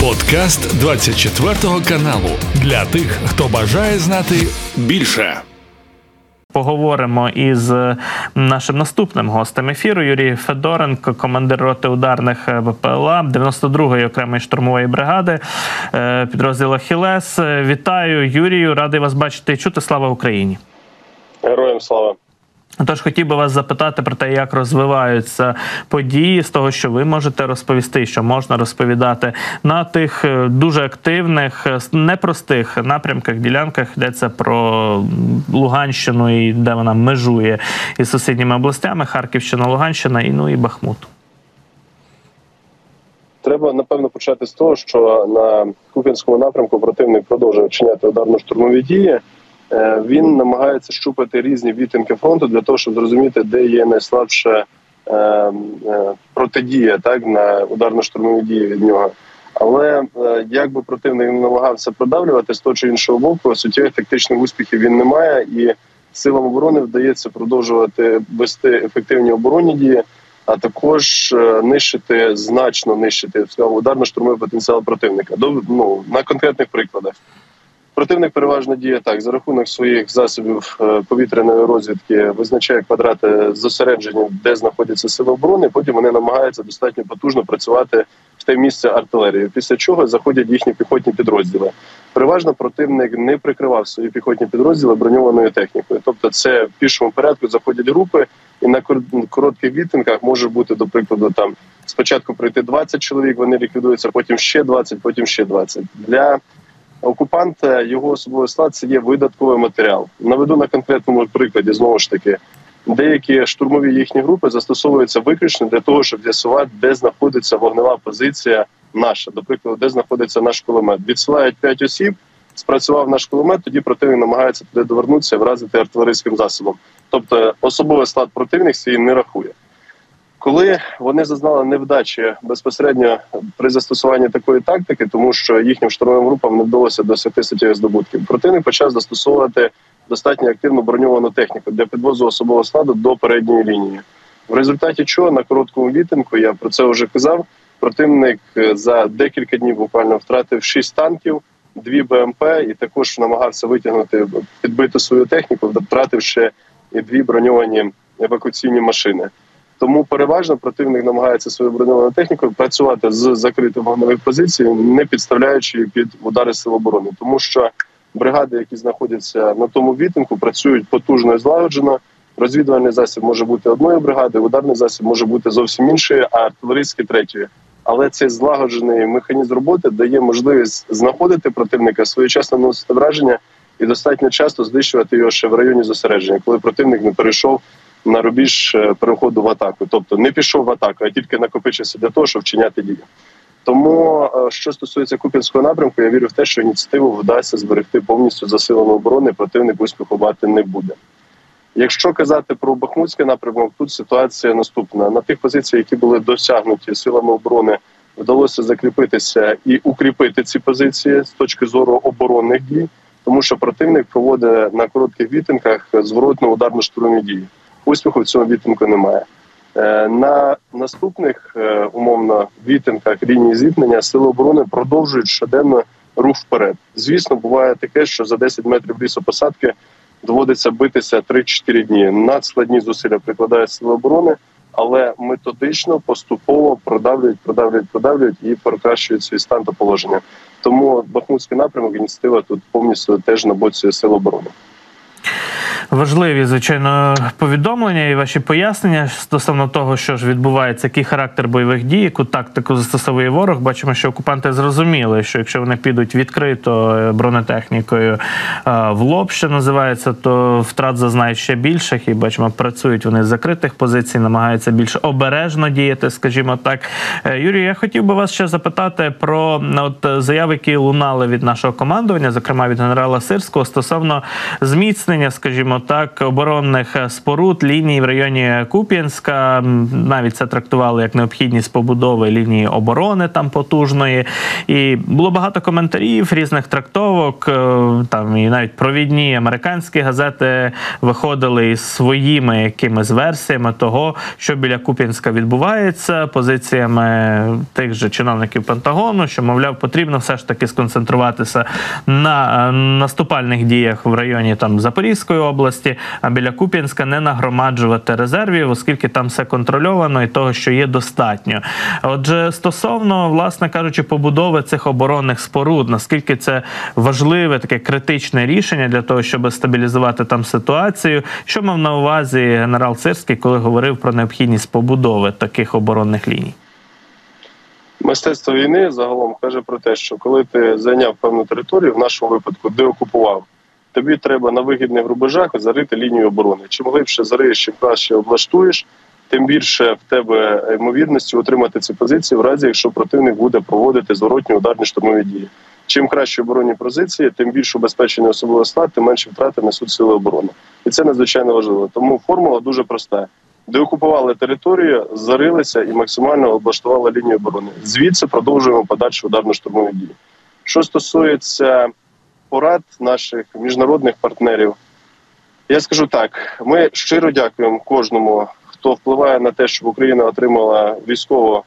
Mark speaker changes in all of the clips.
Speaker 1: Подкаст 24 каналу для тих, хто бажає знати більше.
Speaker 2: Поговоримо із нашим наступним гостем ефіру Юрій Федоренко, командир роти ударних ВПЛА 92-ї окремої штурмової бригади е, підрозділу Хілес. Вітаю Юрію, радий вас бачити і чути. Слава Україні!
Speaker 3: Героям слава!
Speaker 2: Тож хотів би вас запитати про те, як розвиваються події з того, що ви можете розповісти, що можна розповідати на тих е, дуже активних, е, непростих напрямках, ділянках йдеться про Луганщину і де вона межує із сусідніми областями Харківщина, Луганщина і ну і Бахмут.
Speaker 3: Треба напевно почати з того, що на Куп'янському напрямку противник продовжує вчиняти ударно-штурмові дії. Е, він намагається щупати різні відтинки фронту для того, щоб зрозуміти, де є найслабша е, е, протидія так на ударно-штурмові дії від нього. Але як би противник намагався продавлювати з того чи іншого боку, суттєвих тактичних успіхів він не має, і силам оборони вдається продовжувати вести ефективні оборонні дії, а також нищити значно нищити ударно-штурмовий потенціал противника. До ну, на конкретних прикладах. Противник переважно діє так за рахунок своїх засобів е, повітряної розвідки, визначає квадрати зосередження, де знаходяться сили оборони. Потім вони намагаються достатньо потужно працювати в те місце артилерії. Після чого заходять їхні піхотні підрозділи. Переважно противник не прикривав свої піхотні підрозділи броньованою технікою. Тобто, це в пішому порядку заходять групи, і на коротких відтинках може бути до прикладу там спочатку прийти 20 чоловік. Вони ліквідуються, потім ще 20, потім ще 20. для окупант його особовий склад це є видатковий матеріал. Наведу на конкретному прикладі знову ж таки. Деякі штурмові їхні групи застосовуються виключно для того, щоб з'ясувати, де знаходиться вогнева позиція наша, до прикладу, де знаходиться наш кулемет. Відсилають п'ять осіб, спрацював наш кулемет, тоді противник намагається туди довернутися, вразити артилерійським засобом. Тобто особовий склад противник свій не рахує. Коли вони зазнали невдачі безпосередньо при застосуванні такої тактики, тому що їхнім штурмовим групам не вдалося досягти суттєвих здобутків, противник почав застосовувати достатньо активну броньовану техніку для підвозу особового складу до передньої лінії. В результаті чого на короткому вітинку я про це вже казав. Противник е, за декілька днів буквально втратив шість танків, дві БМП, і також намагався витягнути підбиту свою техніку, втративши і дві броньовані евакуаційні машини. Тому переважно противник намагається свою броньованою технікою працювати з закритих вогневих позицій, не підставляючи під удари сил оборони, тому що бригади, які знаходяться на тому відтинку, працюють потужно і злагоджено. Розвідувальний засіб може бути одної бригади, ударний засіб може бути зовсім іншої, а артилерійський третьої. Але цей злагоджений механізм роботи дає можливість знаходити противника своєчасно наносити враження і достатньо часто знищувати його ще в районі зосередження, коли противник не перейшов на рубіж е, переходу в атаку, тобто не пішов в атаку, а тільки накопичився для того, щоб вчиняти дії. Тому, е, що стосується Купінського напрямку, я вірю в те, що ініціативу вдасться зберегти повністю засилену оборони, противник успіху мати не буде. Якщо казати про Бахмутський напрямок, тут ситуація наступна: на тих позиціях, які були досягнуті силами оборони, вдалося закріпитися і укріпити ці позиції з точки зору оборонних дій, тому що противник проводить на коротких вітинках зворотно ударно штурмові дії успіху в цьому відтинку немає. Е, на наступних е, умовно відтинках лінії зіткнення сили оборони продовжують щоденно рух вперед. Звісно, буває таке, що за 10 метрів лісопосадки доводиться битися 3-4 дні. Надскладні зусилля прикладають сили оборони, але методично поступово продавлюють, продавлюють, продавлюють і покращують свій стан та положення. Тому Бахмутський напрямок ініціатива тут повністю теж на боці сил оборони
Speaker 2: важливі, звичайно, повідомлення і ваші пояснення стосовно того, що ж відбувається, який характер бойових дій, яку тактику застосовує ворог. Бачимо, що окупанти зрозуміли, що якщо вони підуть відкрито е, бронетехнікою е, в лоб, що називається, то втрат зазнають ще більших. І бачимо, працюють вони з закритих позицій, намагаються більш обережно діяти, скажімо так. Е, Юрій, я хотів би вас ще запитати про от заяви, які лунали від нашого командування, зокрема від генерала Сирського, стосовно зміцнення, скажімо так, оборонних споруд ліній в районі Куп'янська. Навіть це трактували як необхідність побудови лінії оборони там потужної. І було багато коментарів, різних трактовок. Е, там і навіть провідні американські газети виходили із своїми якимись версіями того, що біля Куп'янська відбувається, позиціями тих же чиновників Пентагону, що мовляв, потрібно все ж таки сконцентруватися на е, наступальних діях в районі там Запорізької області, а біля Куп'янська не нагромаджувати резервів, оскільки там все контрольовано і того, що є достатньо. Отже, стосовно, власне кажучи, побудови цих оборонних споруд, наскільки це важливе таке критичне рішення для того, щоб стабілізувати там ситуацію, що мав на увазі генерал Цирський, коли говорив про необхідність побудови таких оборонних ліній.
Speaker 3: Мистецтво війни загалом каже про те, що коли ти зайняв певну територію, в нашому випадку де окупував, тобі треба на вигідних рубежах зарити лінію оборони. Чим глибше зариєш, чим краще облаштуєш, тим більше в тебе ймовірності отримати ці позиції, в разі якщо противник буде проводити зворотні ударні штурмові дії. Чим краще оборонні позиції, тим більше убезпечення особового складу, тим менше втрати несуть сили оборони, і це надзвичайно важливо. Тому формула дуже проста деокупували територію, зарилися і максимально облаштували лінію оборони. Звідси продовжуємо подальші ударно-штурмові дії. Що стосується порад наших міжнародних партнерів, я скажу так: ми щиро дякуємо кожному, хто впливає на те, щоб Україна отримала військову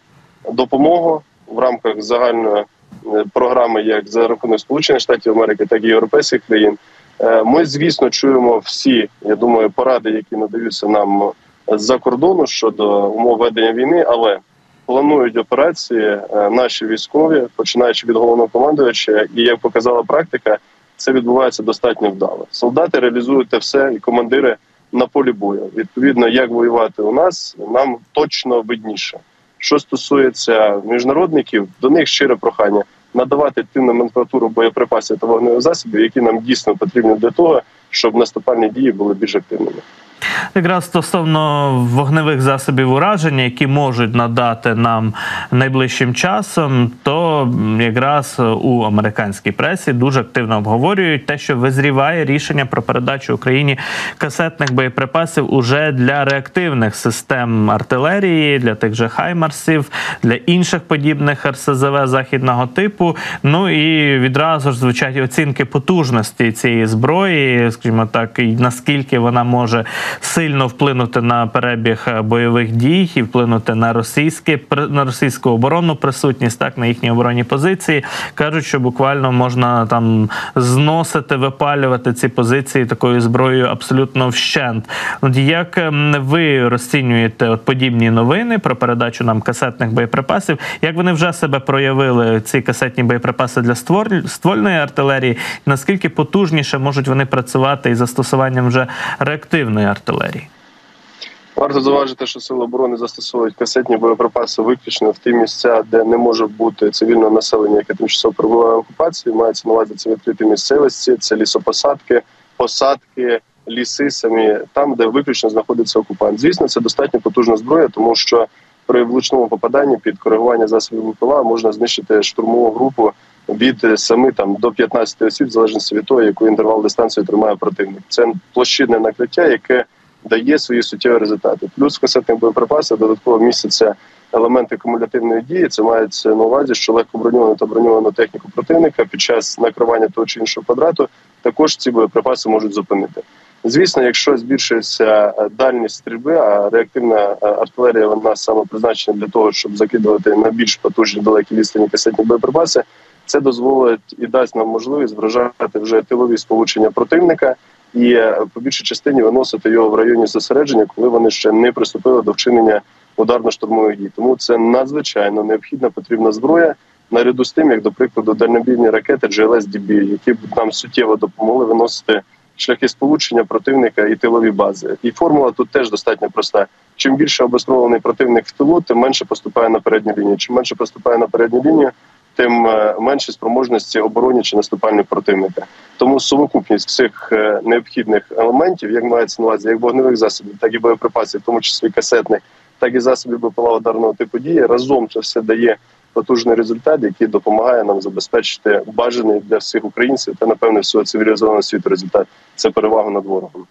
Speaker 3: допомогу в рамках загальної е, програми, як за рахунок Сполучених Штатів Америки, так і європейських країн. Е, ми, звісно, чуємо всі, я думаю, поради, які надаються нам з-за кордону щодо умов ведення війни, але планують операції е, наші військові, починаючи від головного командувача, і як показала практика, це відбувається достатньо вдало. Солдати реалізують те все, і командири на полі бою. Відповідно, як воювати у нас, нам точно видніше. Що стосується міжнародників, до них щире прохання надавати ту номенклатуру боєприпасів та вогневих засобів, які нам дійсно потрібні для того, щоб наступальні дії були більш активними.
Speaker 2: Якраз стосовно вогневих засобів ураження, які можуть надати нам найближчим часом, то якраз у американській пресі дуже активно обговорюють те, що визріває рішення про передачу Україні касетних боєприпасів уже для реактивних систем артилерії, для тих же Хаймарсів, для інших подібних РСЗВ західного типу. Ну і відразу ж звучать оцінки потужності цієї зброї, скажімо так, і наскільки вона може сильно вплинути на перебіг е, бойових дій і вплинути на російське на російську оборонну присутність, так на їхні оборонні позиції. кажуть, що буквально можна там зносити, випалювати ці позиції такою зброєю абсолютно вщент. От як ем, ви розцінюєте от подібні новини про передачу нам касетних боєприпасів? Як вони вже себе проявили ці касетні боєприпаси для ствольної артилерії? Наскільки потужніше можуть вони працювати із застосуванням вже реактивної артилерії?
Speaker 3: Варто зауважити, що сили оборони застосовують касетні боєприпаси виключно в ті місця, де не може бути цивільне населення, яке тимчасово перебуває в окупації. Мається на увазі це відкриті місцевості, це лісопосадки, посадки, ліси самі там, де виключно знаходиться окупант. Звісно, це достатньо потужна зброя, тому що при влучному попаданні під коригування засобів ВПЛА можна знищити штурмову групу від 7 там до 15 осіб, в залежності від того, яку інтервал дистанцію тримає противник. Це площинне накриття, яке дає свої суттєві результати. Плюс в касетних боєприпасах додатково містяться елементи кумулятивної дії. Це мається на увазі, що легко броньовану та броньовану техніку противника під час накривання того чи іншого квадрату також ці боєприпаси можуть зупинити. Звісно, якщо збільшується е, дальність стрільби, а реактивна е, артилерія вона саме призначена для того, щоб закидувати на більш потужні далекі відстані касетні боєприпаси, це дозволить і дасть нам можливість вражати вже тилові сполучення противника і е, по більшій частині виносити його в районі зосередження, коли вони ще не приступили до вчинення ударно-штурмових дій. Тому це надзвичайно необхідна потрібна зброя. Наряду з тим, як до прикладу, дальнобійні ракети GLS-DB, які б нам суттєво допомогли виносити шляхи сполучення противника і тилові бази. І формула тут теж достатньо проста. Чим більше обезкровлений противник в тилу, тим менше поступає на передню лінію. Чим менше поступає на передню лінію, тим е, менші спроможності обороні чи наступальних противника. Тому сукупність всіх е, необхідних елементів, як мається на увазі, як вогневих засобів, так і боєприпасів, в тому числі касетних, так і засобів БПЛА ударного типу дії, разом це все дає потужний результат, який допомагає нам забезпечити бажаний для всіх українців та напевне всього цивілізованого світу результат. Це перевага над ворогом.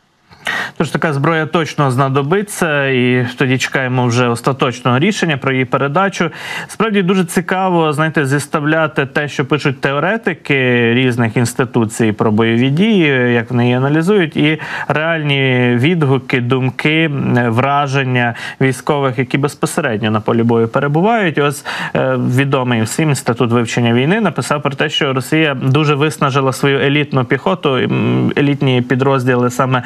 Speaker 2: Тож така зброя точно знадобиться, і тоді чекаємо вже остаточного рішення про її передачу. Справді дуже цікаво, знаєте, зіставляти те, що пишуть теоретики різних інституцій про бойові дії, як вони її аналізують, і реальні відгуки, думки, враження військових, які безпосередньо на полі бою перебувають. Ось е, відомий всім інститут вивчення війни написав про те, що Росія дуже виснажила свою елітну піхоту, елітні підрозділи саме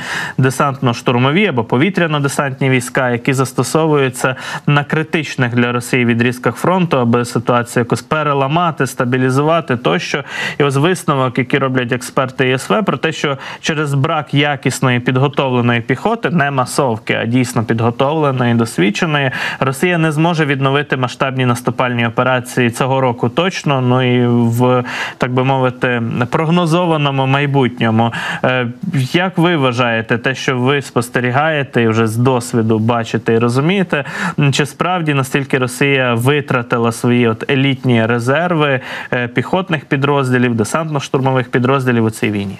Speaker 2: десантно-штурмові або повітряно-десантні війська, які застосовуються на критичних для Росії відрізках фронту, аби ситуацію якось переламати, стабілізувати тощо. І ось висновок, який роблять експерти ЄСВ, про те, що через брак якісної підготовленої піхоти, не масовки, а дійсно підготовленої, досвідченої, Росія не зможе відновити масштабні наступальні операції цього року точно. Ну і в так би мовити прогнозованому майбутньому. Е, як ви вважаєте, те, що ви спостерігаєте і вже з досвіду бачите і розумієте, чи справді настільки Росія витратила свої от елітні резерви е, піхотних підрозділів, десантно-штурмових підрозділів у цій війні?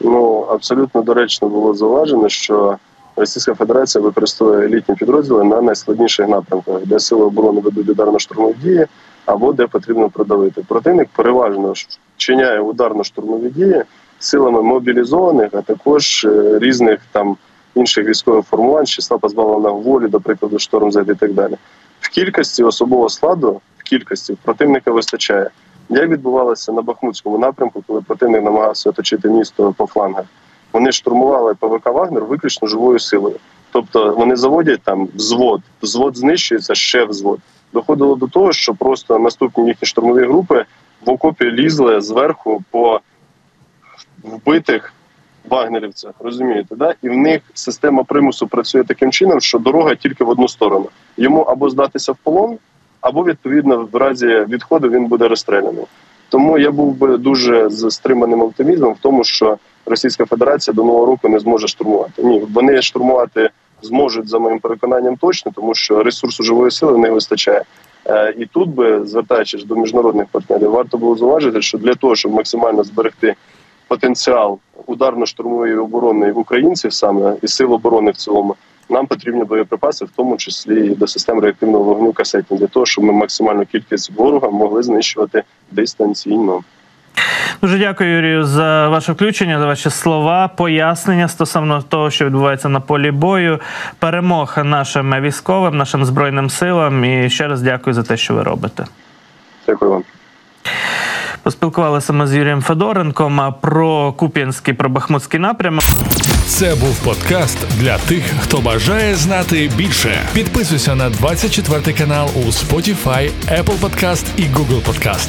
Speaker 3: Ну абсолютно доречно було зауважено, що Російська Федерація використовує елітні підрозділи на найскладніших напрямках, де сили оборони ведуть ударно-штурмові дії або де потрібно продавити. Противник переважно вчиняє ударно-штурмові дії силами мобілізованих, а також е, різних там інших військових формувань, числа позбавлених волі, до прикладу, шторм і так далі. В кількості особового складу, в кількості противника вистачає. Як відбувалося на Бахмутському напрямку, коли противник намагався оточити місто по флангах? Вони штурмували ПВК Вагнер виключно живою силою. Тобто вони заводять там взвод, взвод знищується ще взвод. Доходило до того, що просто наступні їхні штурмові групи в окопі лізли зверху по вбитих вагнерівцях, розумієте, да? і в них система примусу працює таким чином, що дорога тільки в одну сторону. Йому або здатися в полон, або відповідно в разі відходу він буде розстріляний. Тому я був би дуже з стриманим оптимізмом в тому, що Російська Федерація до нового року не зможе штурмувати. Ні, вони штурмувати зможуть за моїм переконанням точно, тому що ресурсу живої сили не вистачає. Е, і тут би звертаючись до міжнародних партнерів, варто було зауважити, що для того, щоб максимально зберегти потенціал ударно-штурмової оборони українців саме і сил оборони в цілому. Нам потрібні боєприпаси, в тому числі і до систем реактивного вогню касетні, для того, щоб ми максимальну кількість ворога могли знищувати дистанційно.
Speaker 2: Дуже дякую, Юрію, за ваше включення, за ваші слова, пояснення стосовно того, що відбувається на полі бою. Перемог нашим військовим, нашим збройним силам. І ще раз дякую за те, що ви робите.
Speaker 3: Дякую вам.
Speaker 2: Поспілкувалися ми з Юрієм Федоренком про Куп'янський, про Бахмутський напрямок.
Speaker 1: Це був подкаст для тих, хто бажає знати більше. Підписуйся на 24 канал у Spotify, Apple Podcast і Google Podcast.